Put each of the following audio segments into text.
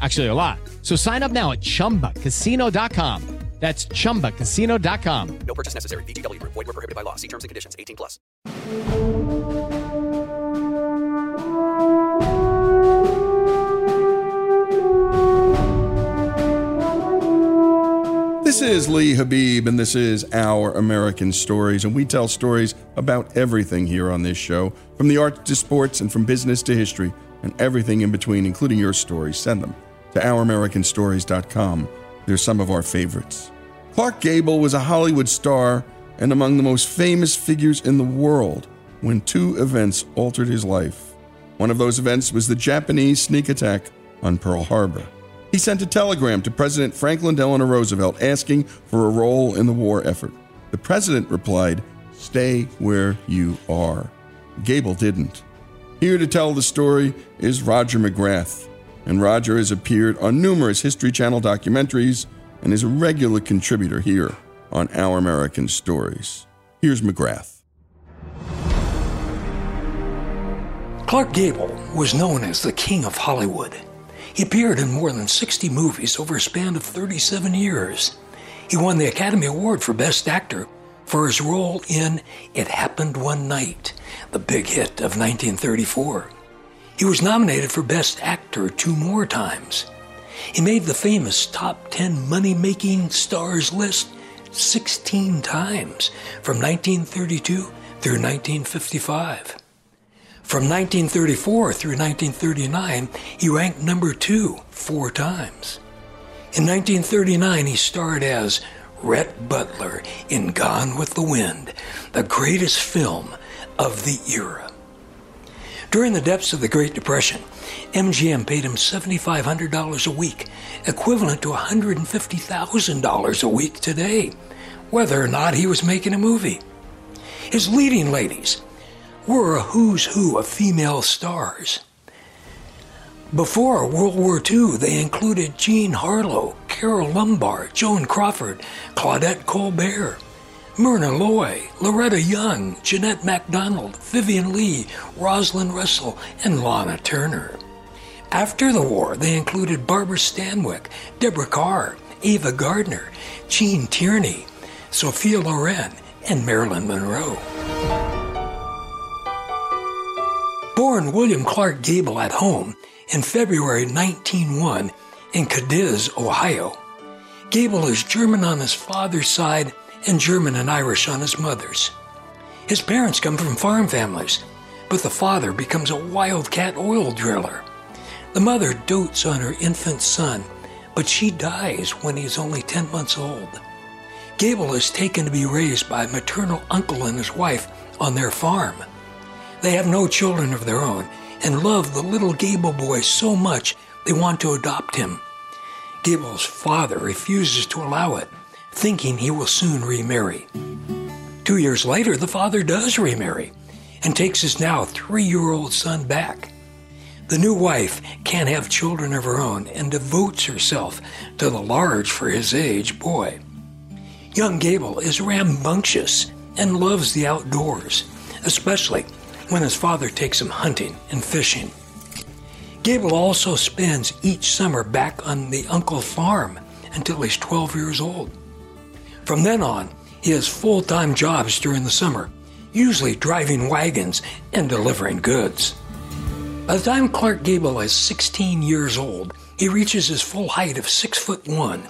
Actually, a lot. So sign up now at ChumbaCasino.com. That's ChumbaCasino.com. No purchase necessary. VGW Group. Void were prohibited by law. See terms and conditions. 18 plus. This is Lee Habib, and this is Our American Stories, and we tell stories about everything here on this show, from the arts to sports, and from business to history, and everything in between, including your stories. Send them to OurAmericanStories.com. They're some of our favorites. Clark Gable was a Hollywood star and among the most famous figures in the world when two events altered his life. One of those events was the Japanese sneak attack on Pearl Harbor. He sent a telegram to President Franklin Delano Roosevelt asking for a role in the war effort. The president replied, Stay where you are. Gable didn't. Here to tell the story is Roger McGrath. And Roger has appeared on numerous History Channel documentaries and is a regular contributor here on Our American Stories. Here's McGrath. Clark Gable was known as the King of Hollywood. He appeared in more than 60 movies over a span of 37 years. He won the Academy Award for Best Actor for his role in It Happened One Night, the big hit of 1934. He was nominated for Best Actor two more times. He made the famous top 10 money making stars list 16 times from 1932 through 1955. From 1934 through 1939, he ranked number two four times. In 1939, he starred as Rhett Butler in Gone with the Wind, the greatest film of the era. During the depths of the Great Depression, MGM paid him $7,500 a week, equivalent to $150,000 a week today, whether or not he was making a movie. His leading ladies were a who's who of female stars. Before World War II, they included Jean Harlow, Carole Lombard, Joan Crawford, Claudette Colbert, Myrna Loy, Loretta Young, Jeanette MacDonald, Vivien Leigh, Rosalind Russell, and Lana Turner. After the war, they included Barbara Stanwyck, Deborah Kerr, Ava Gardner, Gene Tierney, Sophia Loren, and Marilyn Monroe. Born William Clark Gable at home in February 1901 in Cadiz, Ohio, Gable is German on his father's side and German and Irish on his mother's. His parents come from farm families, but the father becomes a wildcat oil driller. The mother dotes on her infant son, but she dies when he is only 10 months old. Gable is taken to be raised by a maternal uncle and his wife on their farm. They have no children of their own and love the little Gable boy so much they want to adopt him. Gable's father refuses to allow it, thinking he will soon remarry. Two years later, the father does remarry and takes his now three year old son back. The new wife can't have children of her own and devotes herself to the large for his age boy. Young Gable is rambunctious and loves the outdoors, especially when his father takes him hunting and fishing. Gable also spends each summer back on the uncle farm until he's 12 years old. From then on, he has full time jobs during the summer, usually driving wagons and delivering goods. By the time Clark Gable is 16 years old, he reaches his full height of 6 foot 1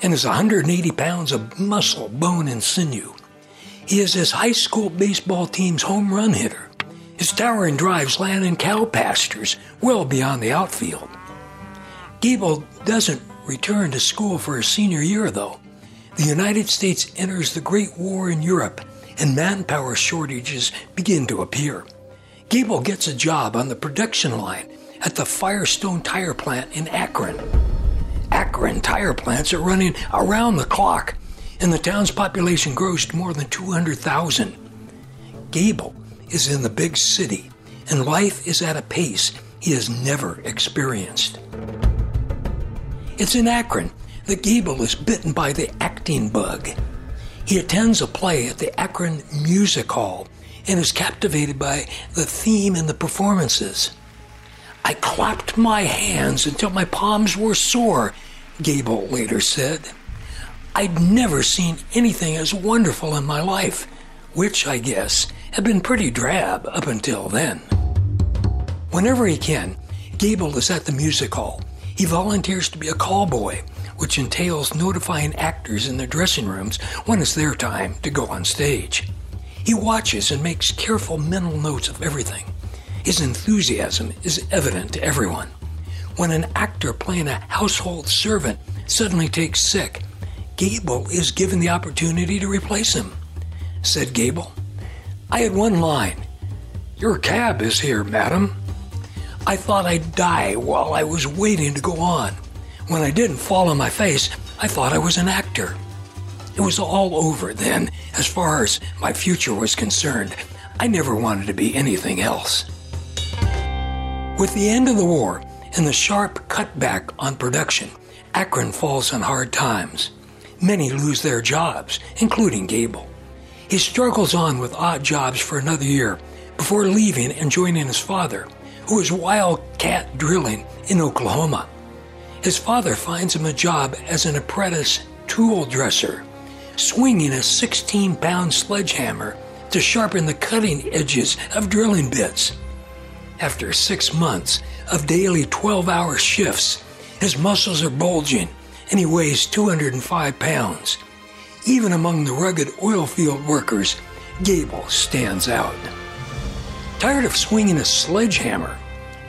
and is 180 pounds of muscle, bone, and sinew. He is his high school baseball team's home run hitter. His towering drives land in cow pastures well beyond the outfield. Gable doesn't return to school for his senior year, though. The United States enters the Great War in Europe, and manpower shortages begin to appear. Gable gets a job on the production line at the Firestone Tire Plant in Akron. Akron tire plants are running around the clock, and the town's population grows to more than 200,000. Gable is in the big city, and life is at a pace he has never experienced. It's in Akron that Gable is bitten by the acting bug. He attends a play at the Akron Music Hall and is captivated by the theme and the performances. I clapped my hands until my palms were sore, Gable later said. I'd never seen anything as wonderful in my life, which, I guess, had been pretty drab up until then. Whenever he can, Gable is at the music hall. He volunteers to be a call boy, which entails notifying actors in their dressing rooms when it's their time to go on stage. He watches and makes careful mental notes of everything. His enthusiasm is evident to everyone. When an actor playing a household servant suddenly takes sick, Gable is given the opportunity to replace him. Said Gable, I had one line Your cab is here, madam. I thought I'd die while I was waiting to go on. When I didn't fall on my face, I thought I was an actor. It was all over then, as far as my future was concerned. I never wanted to be anything else. With the end of the war and the sharp cutback on production, Akron falls on hard times. Many lose their jobs, including Gable. He struggles on with odd jobs for another year before leaving and joining his father, who is wildcat drilling in Oklahoma. His father finds him a job as an apprentice tool dresser swinging a 16 pound sledgehammer to sharpen the cutting edges of drilling bits. After six months of daily 12 hour shifts, his muscles are bulging and he weighs 205 pounds. Even among the rugged oil field workers, Gable stands out. Tired of swinging a sledgehammer,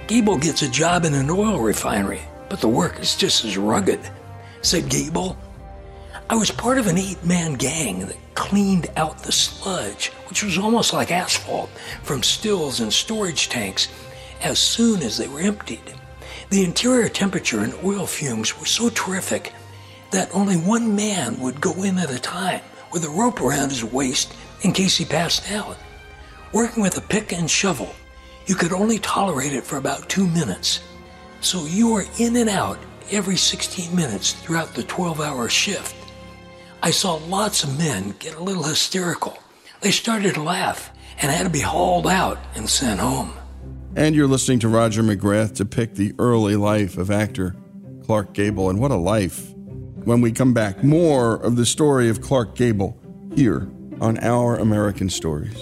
Gable gets a job in an oil refinery, but the work is just as rugged. Said Gable, I was part of an eight man gang that cleaned out the sludge, which was almost like asphalt, from stills and storage tanks, as soon as they were emptied. The interior temperature and oil fumes were so terrific that only one man would go in at a time with a rope around his waist in case he passed out. Working with a pick and shovel, you could only tolerate it for about two minutes. So you were in and out every 16 minutes throughout the 12 hour shift. I saw lots of men get a little hysterical. They started to laugh and had to be hauled out and sent home. And you're listening to Roger McGrath depict the early life of actor Clark Gable. And what a life. When we come back, more of the story of Clark Gable here on Our American Stories.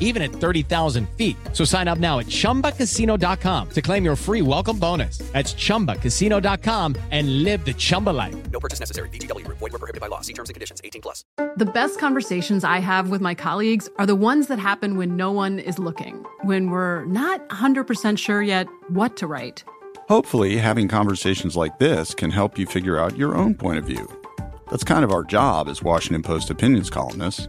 even at 30,000 feet. So sign up now at chumbacasino.com to claim your free welcome bonus. That's chumbacasino.com and live the Chumba life. No purchase necessary. VGW. Void were prohibited by law. See terms and conditions. 18 plus. The best conversations I have with my colleagues are the ones that happen when no one is looking, when we're not 100% sure yet what to write. Hopefully, having conversations like this can help you figure out your own point of view. That's kind of our job as Washington Post opinions columnists.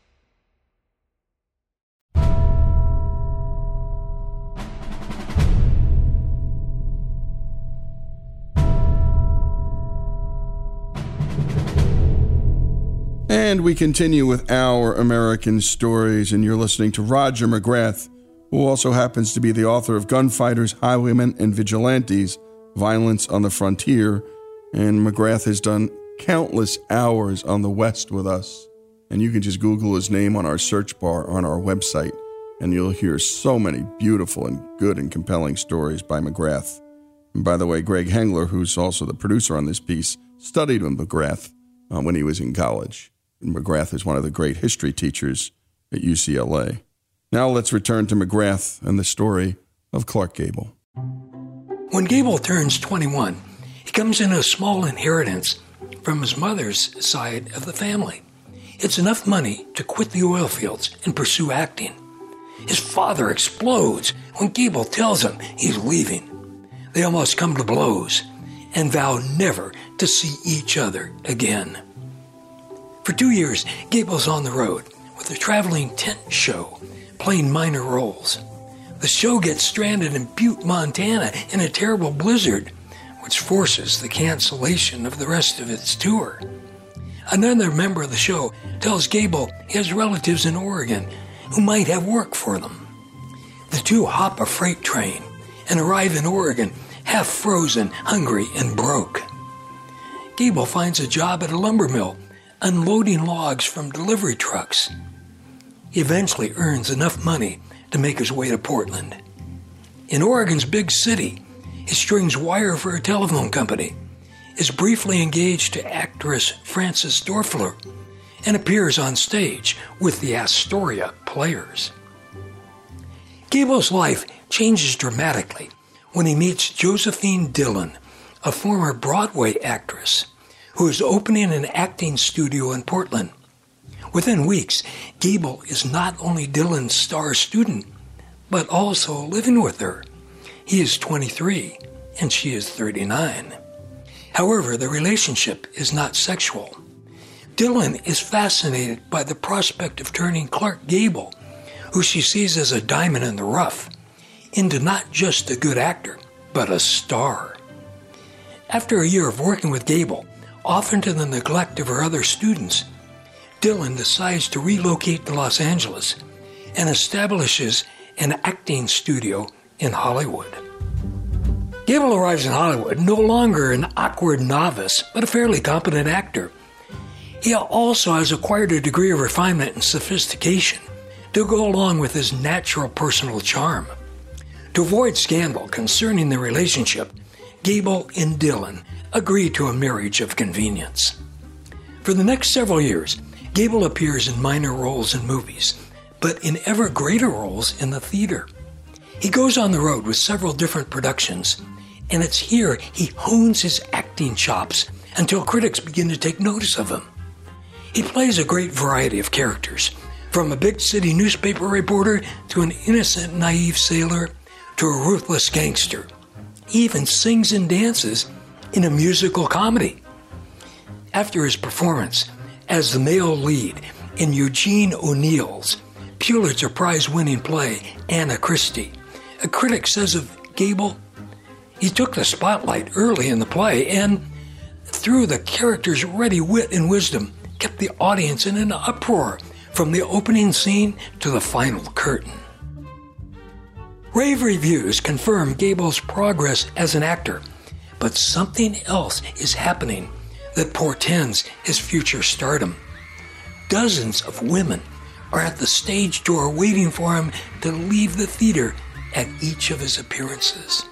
And we continue with our American stories, and you're listening to Roger McGrath, who also happens to be the author of Gunfighters, Highwaymen, and Vigilantes Violence on the Frontier. And McGrath has done countless hours on the West with us. And you can just Google his name on our search bar on our website, and you'll hear so many beautiful and good and compelling stories by McGrath. And by the way, Greg Hengler, who's also the producer on this piece, studied with McGrath uh, when he was in college. McGrath is one of the great history teachers at UCLA. Now let's return to McGrath and the story of Clark Gable. When Gable turns 21, he comes in a small inheritance from his mother's side of the family. It's enough money to quit the oil fields and pursue acting. His father explodes when Gable tells him he's leaving. They almost come to blows and vow never to see each other again. For two years, Gable's on the road with a traveling tent show, playing minor roles. The show gets stranded in Butte, Montana in a terrible blizzard, which forces the cancellation of the rest of its tour. Another member of the show tells Gable he has relatives in Oregon who might have work for them. The two hop a freight train and arrive in Oregon half frozen, hungry, and broke. Gable finds a job at a lumber mill, unloading logs from delivery trucks. He eventually earns enough money to make his way to Portland. In Oregon's big city, he strings wire for a telephone company, is briefly engaged to actress Frances Dorfler, and appears on stage with the Astoria Players. Gable's life changes dramatically when he meets Josephine Dillon, a former Broadway actress who is opening an acting studio in Portland. Within weeks, Gable is not only Dillon's star student, but also living with her. He is 23 and she is 39. However, the relationship is not sexual. Dillon is fascinated by the prospect of turning Clark Gable, who she sees as a diamond in the rough, into not just a good actor, but a star. After a year of working with Gable, often to the neglect of her other students, Dillon decides to relocate to Los Angeles and establishes an acting studio in Hollywood. Gable arrives in Hollywood no longer an awkward novice, but a fairly competent actor. He also has acquired a degree of refinement and sophistication to go along with his natural personal charm. To avoid scandal concerning their relationship, Gable and Dillon agreed to a marriage of convenience. For the next several years, Gable appears in minor roles in movies, but in ever greater roles in the theater. He goes on the road with several different productions, and it's here he hones his acting chops until critics begin to take notice of him. He plays a great variety of characters, from a big city newspaper reporter to an innocent, naive sailor to a ruthless gangster. He even sings and dances in a musical comedy. After his performance as the male lead in Eugene O'Neill's Pulitzer Prize winning play, Anna Christie, a critic says of Gable, he took the spotlight early in the play and, through the character's ready wit and wisdom, kept the audience in an uproar from the opening scene to the final curtain. Rave reviews confirm Gable's progress as an actor, but something else is happening that portends his future stardom. Dozens of women are at the stage door waiting for him to leave the theater at each of his appearances.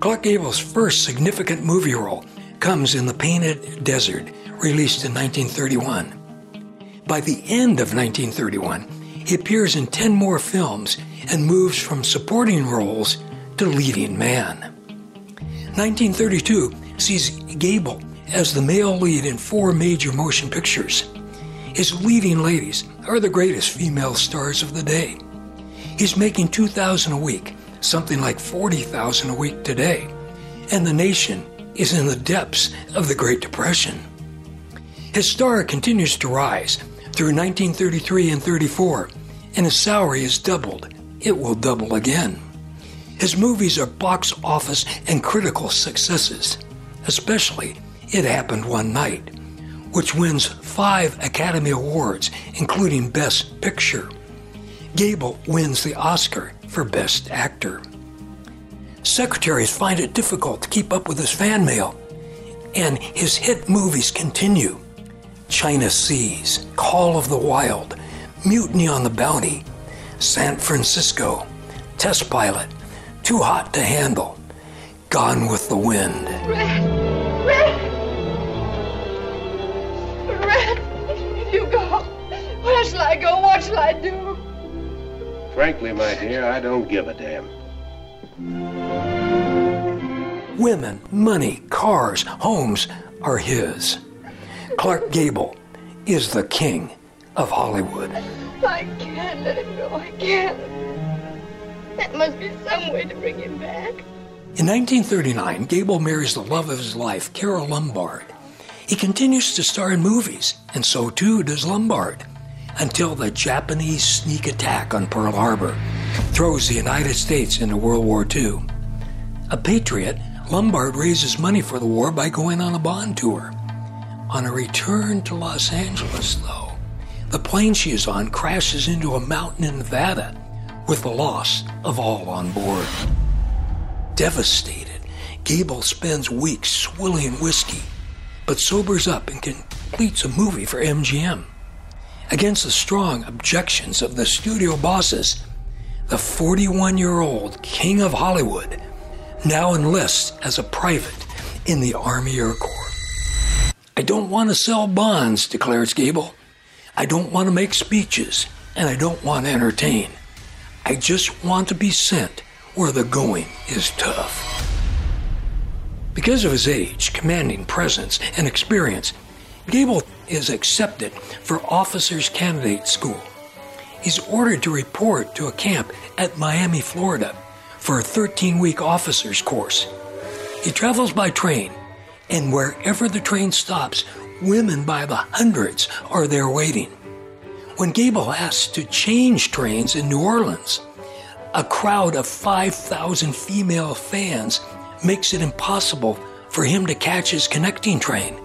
Clark Gable's first significant movie role comes in The Painted Desert, released in 1931. By the end of 1931, he appears in 10 more films and moves from supporting roles to leading man. 1932 sees Gable as the male lead in four major motion pictures. His leading ladies are the greatest female stars of the day. He's making 2000 a week, something like 40,000 a week today, and the nation is in the depths of the Great Depression. His star continues to rise through 1933 and 34, and his salary is doubled. It will double again. His movies are box office and critical successes, especially It Happened One Night, which wins five Academy Awards, including Best Picture. Gable wins the Oscar for Best Actor. Secretaries find it difficult to keep up with his fan mail, and his hit movies continue. China Seas, Call of the Wild, Mutiny on the Bounty, San Francisco, Test Pilot, Too Hot to Handle, Gone with the Wind. Rhett! Rhett! Rhett! You go! Where shall I go? What shall I do? Frankly, my dear, I don't give a damn. Women, money, cars, homes are his. Clark Gable is the king of Hollywood. I can't let him go. I can't. There must be some way to bring him back. In 1939, Gable marries the love of his life, Carole Lombard. He continues to star in movies, and so too does Lombard, until the Japanese sneak attack on Pearl Harbor throws the United States into World War II. A patriot, Lombard raises money for the war by going on a bond tour. On a return to Los Angeles, though, the plane she is on crashes into a mountain in Nevada with the loss of all on board. Devastated, Gable spends weeks swilling whiskey, but sobers up and completes a movie for MGM. Against the strong objections of the studio bosses, the 41 year old king of Hollywood now enlists as a private in the Army Air Corps. I don't want to sell bonds, declares Gable. I don't want to make speeches, and I don't want to entertain. I just want to be sent where the going is tough. Because of his age, commanding presence, and experience, Gable is accepted for officers candidate school. He's ordered to report to a camp at Miami, Florida for a 13 week officers course. He travels by train, and wherever the train stops, women by the hundreds are there waiting. When Gable asks to change trains in New Orleans, a crowd of 5,000 female fans makes it impossible for him to catch his connecting train.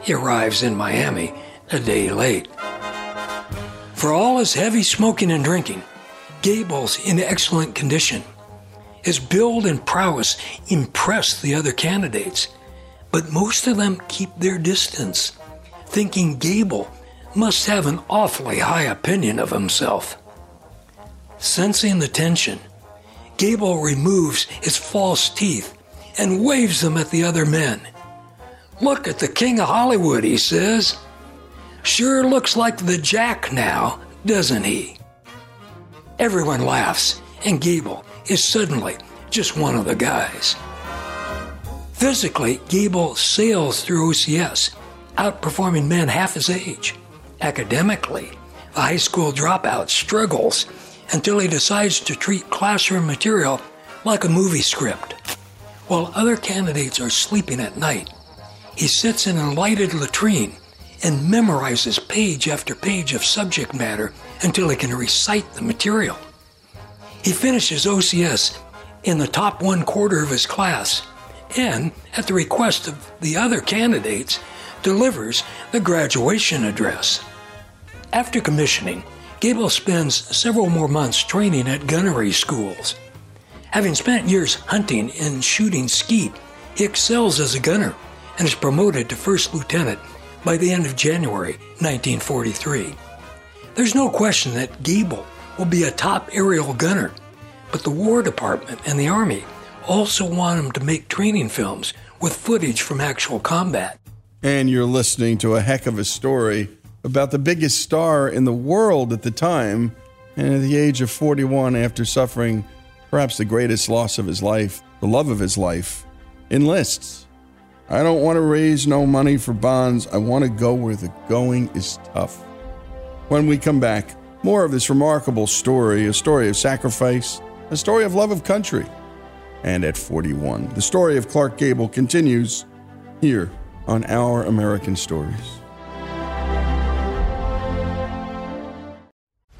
He arrives in Miami a day late. For all his heavy smoking and drinking, Gable's in excellent condition. His build and prowess impress the other candidates, but most of them keep their distance, thinking Gable must have an awfully high opinion of himself. Sensing the tension, Gable removes his false teeth and waves them at the other men. Look at the king of Hollywood, he says. Sure looks like the Jack now, doesn't he? Everyone laughs, and Gable is suddenly just one of the guys. Physically, Gable sails through OCS, outperforming men half his age. Academically, the high school dropout struggles until he decides to treat classroom material like a movie script. While other candidates are sleeping at night, he sits in a lighted latrine and memorizes page after page of subject matter until he can recite the material. He finishes OCS in the top one quarter of his class and, at the request of the other candidates, delivers the graduation address. After commissioning, Gable spends several more months training at gunnery schools. Having spent years hunting and shooting skeet, he excels as a gunner and is promoted to first lieutenant by the end of January 1943. There's no question that Gable will be a top aerial gunner, but the War Department and the Army also want him to make training films with footage from actual combat. And you're listening to a heck of a story about the biggest star in the world at the time, and at the age of 41, after suffering perhaps the greatest loss of his life, the love of his life, enlists. I don't want to raise no money for bonds. I want to go where the going is tough. When we come back, more of this remarkable story a story of sacrifice, a story of love of country. And at 41, the story of Clark Gable continues here on Our American Stories.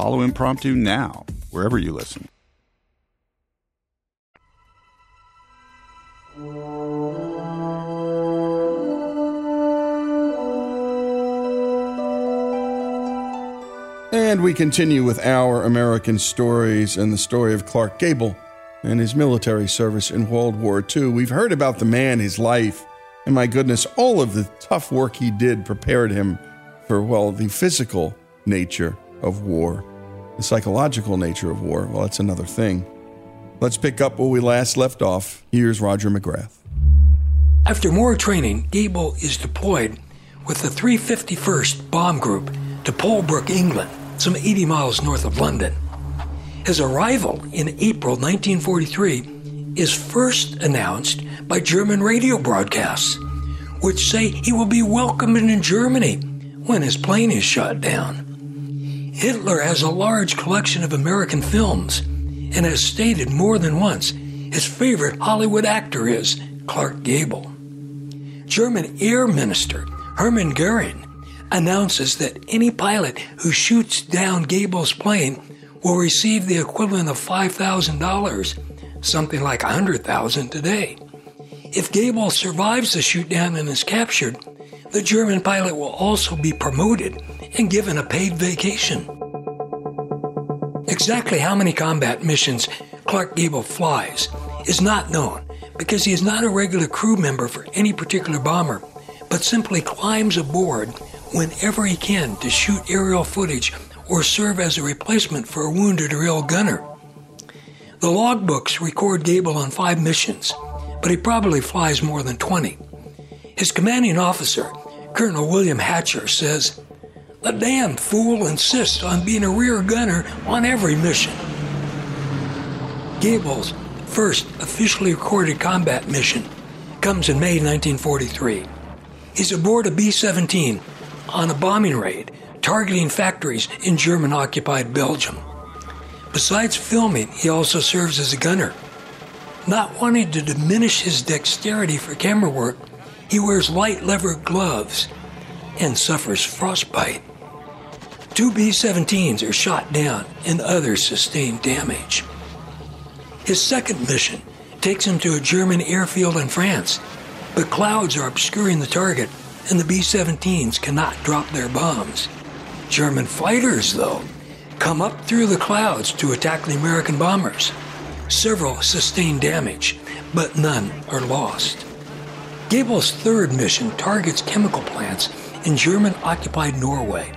Follow Impromptu now, wherever you listen. And we continue with our American stories and the story of Clark Gable and his military service in World War II. We've heard about the man, his life, and my goodness, all of the tough work he did prepared him for, well, the physical nature of war. The psychological nature of war, well, that's another thing. Let's pick up where we last left off. Here's Roger McGrath. After more training, Gable is deployed with the 351st Bomb Group to Polebrook, England, some 80 miles north of London. His arrival in April 1943 is first announced by German radio broadcasts, which say he will be welcomed in Germany when his plane is shot down. Hitler has a large collection of American films and has stated more than once his favorite Hollywood actor is Clark Gable. German Air Minister Hermann Goering announces that any pilot who shoots down Gable's plane will receive the equivalent of $5,000, something like 100,000 today. If Gable survives the shootdown and is captured, the German pilot will also be promoted and given a paid vacation. Exactly how many combat missions Clark Gable flies is not known because he is not a regular crew member for any particular bomber, but simply climbs aboard whenever he can to shoot aerial footage or serve as a replacement for a wounded or ill gunner. The logbooks record Gable on five missions, but he probably flies more than 20. His commanding officer, Colonel William Hatcher, says, The damned fool insists on being a rear gunner on every mission. Gable's first officially recorded combat mission comes in May 1943. He's aboard a B 17 on a bombing raid targeting factories in German occupied Belgium. Besides filming, he also serves as a gunner. Not wanting to diminish his dexterity for camera work, he wears light leather gloves and suffers frostbite. Two B 17s are shot down and others sustain damage. His second mission takes him to a German airfield in France, but clouds are obscuring the target and the B 17s cannot drop their bombs. German fighters, though, come up through the clouds to attack the American bombers. Several sustain damage, but none are lost. Gable's third mission targets chemical plants in German occupied Norway.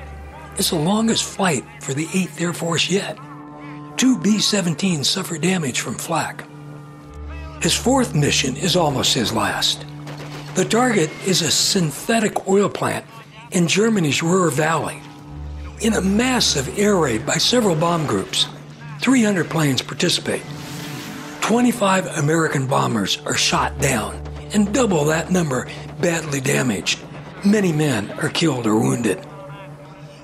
It's the longest flight for the 8th Air Force yet. Two B 17s suffer damage from flak. His fourth mission is almost his last. The target is a synthetic oil plant in Germany's Ruhr Valley. In a massive air raid by several bomb groups, 300 planes participate. 25 American bombers are shot down, and double that number badly damaged. Many men are killed or wounded.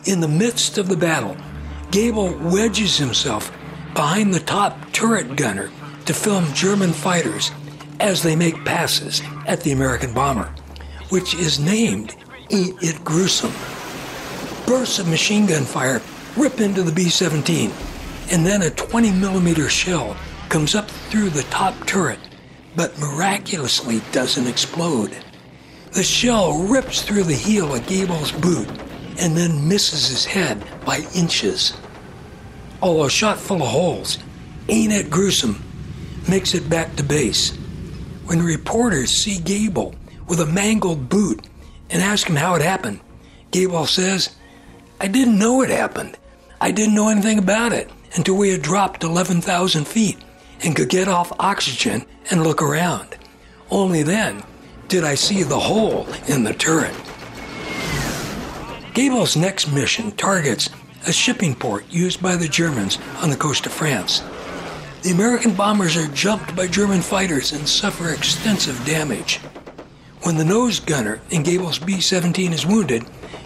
In the midst of the battle, Gable wedges himself behind the top turret gunner to film German fighters as they make passes at the American bomber, which is named Ain't It Gruesome. Bursts of machine gun fire rip into the B 17, and then a 20 millimeter shell comes up through the top turret, but miraculously doesn't explode. The shell rips through the heel of Gable's boot and then misses his head by inches. Although shot full of holes, Ain't It Gruesome makes it back to base. When reporters see Gable with a mangled boot and ask him how it happened, Gable says, I didn't know it happened. I didn't know anything about it until we had dropped 11,000 feet and could get off oxygen and look around. Only then did I see the hole in the turret. Gable's next mission targets a shipping port used by the Germans on the coast of France. The American bombers are jumped by German fighters and suffer extensive damage. When the nose gunner in Gable's B 17 is wounded,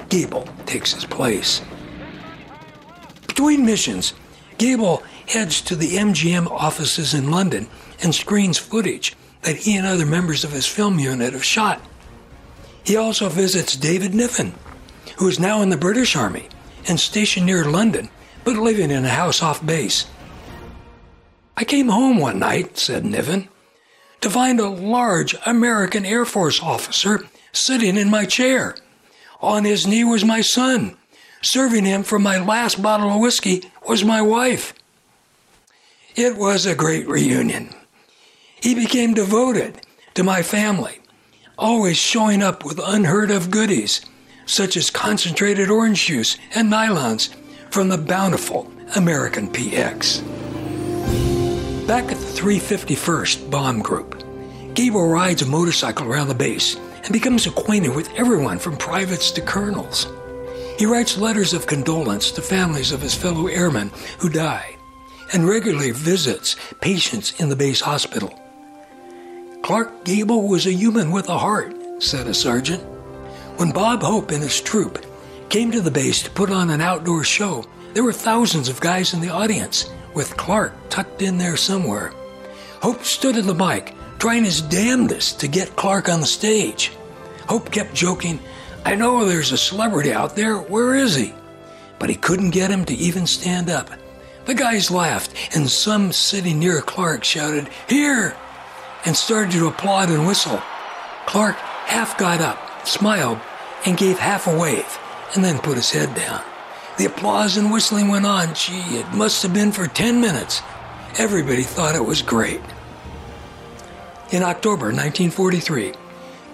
Gable takes his place. Between missions, Gable heads to the MGM offices in London and screens footage that he and other members of his film unit have shot. He also visits David Niven, who is now in the British Army and stationed near London, but living in a house off base. I came home one night, said Niven, to find a large American Air Force officer sitting in my chair. On his knee was my son. Serving him from my last bottle of whiskey was my wife. It was a great reunion. He became devoted to my family, always showing up with unheard of goodies, such as concentrated orange juice and nylons from the bountiful American PX. Back at the 351st Bomb Group, Gable rides a motorcycle around the base and becomes acquainted with everyone from privates to colonels. He writes letters of condolence to families of his fellow airmen who die and regularly visits patients in the base hospital. Clark Gable was a human with a heart, said a sergeant. When Bob Hope and his troupe came to the base to put on an outdoor show, there were thousands of guys in the audience with Clark tucked in there somewhere. Hope stood at the mic, trying his damnedest to get Clark on the stage. Hope kept joking, I know there's a celebrity out there, where is he? But he couldn't get him to even stand up. The guys laughed, and some sitting near Clark shouted, Here! and started to applaud and whistle. Clark half got up, smiled, and gave half a wave, and then put his head down. The applause and whistling went on. Gee, it must have been for 10 minutes. Everybody thought it was great. In October 1943,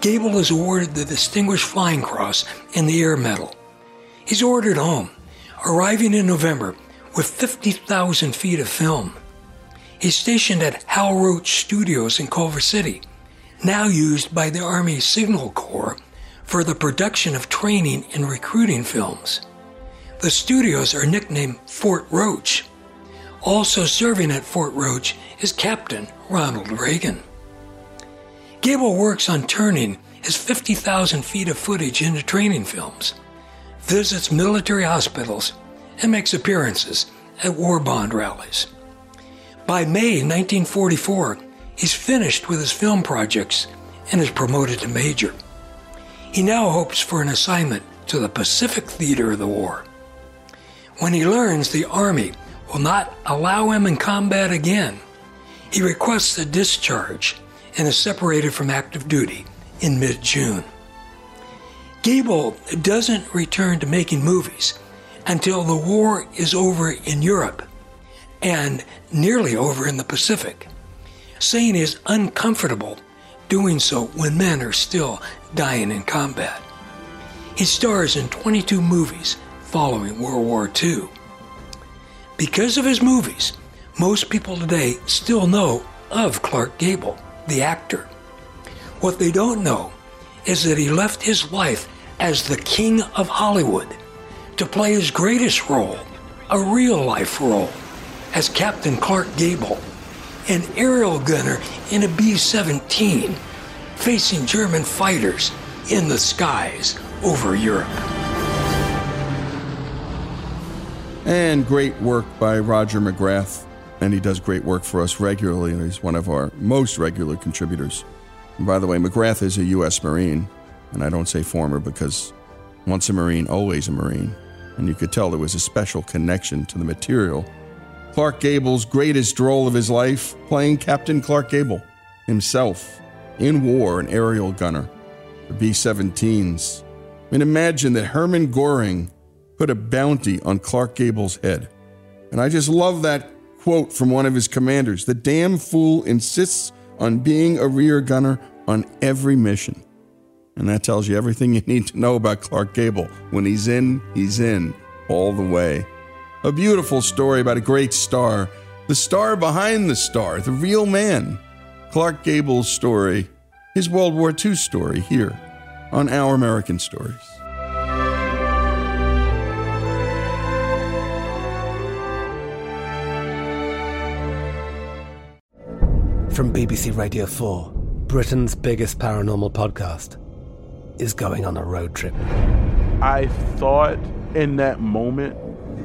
Gable is awarded the Distinguished Flying Cross and the Air Medal. He's ordered home, arriving in November with 50,000 feet of film. He's stationed at Hal Roach Studios in Culver City, now used by the Army Signal Corps for the production of training and recruiting films. The studios are nicknamed Fort Roach. Also serving at Fort Roach is Captain Ronald Reagan. Gable works on turning his 50,000 feet of footage into training films, visits military hospitals, and makes appearances at war bond rallies. By May 1944, he's finished with his film projects and is promoted to major. He now hopes for an assignment to the Pacific theater of the war. When he learns the Army will not allow him in combat again, he requests a discharge and is separated from active duty in mid June. Gable doesn't return to making movies until the war is over in Europe and nearly over in the Pacific, saying is uncomfortable doing so when men are still dying in combat. He stars in 22 movies following World War II. Because of his movies, most people today still know of Clark Gable, the actor. What they don't know is that he left his life as the king of Hollywood to play his greatest role, a real life role, as Captain Clark Gable, an aerial gunner in a B 17, facing German fighters in the skies over Europe. And great work by Roger McGrath. And he does great work for us regularly, he's one of our most regular contributors. And by the way, McGrath is a U.S. Marine, and I don't say former because once a Marine, always a Marine. And you could tell there was a special connection to the material. Clark Gable's greatest role of his life, playing Captain Clark Gable himself in war, an aerial gunner for B 17s. I mean, imagine that Hermann Goring put a bounty on Clark Gable's head. And I just love that quote from one of his commanders The damn fool insists on being a rear gunner on every mission. And that tells you everything you need to know about Clark Gable. When he's in, he's in all the way. A beautiful story about a great star, the star behind the star, the real man. Clark Gable's story, his World War II story, here on Our American Stories. From BBC Radio 4, Britain's biggest paranormal podcast is going on a road trip. I thought in that moment,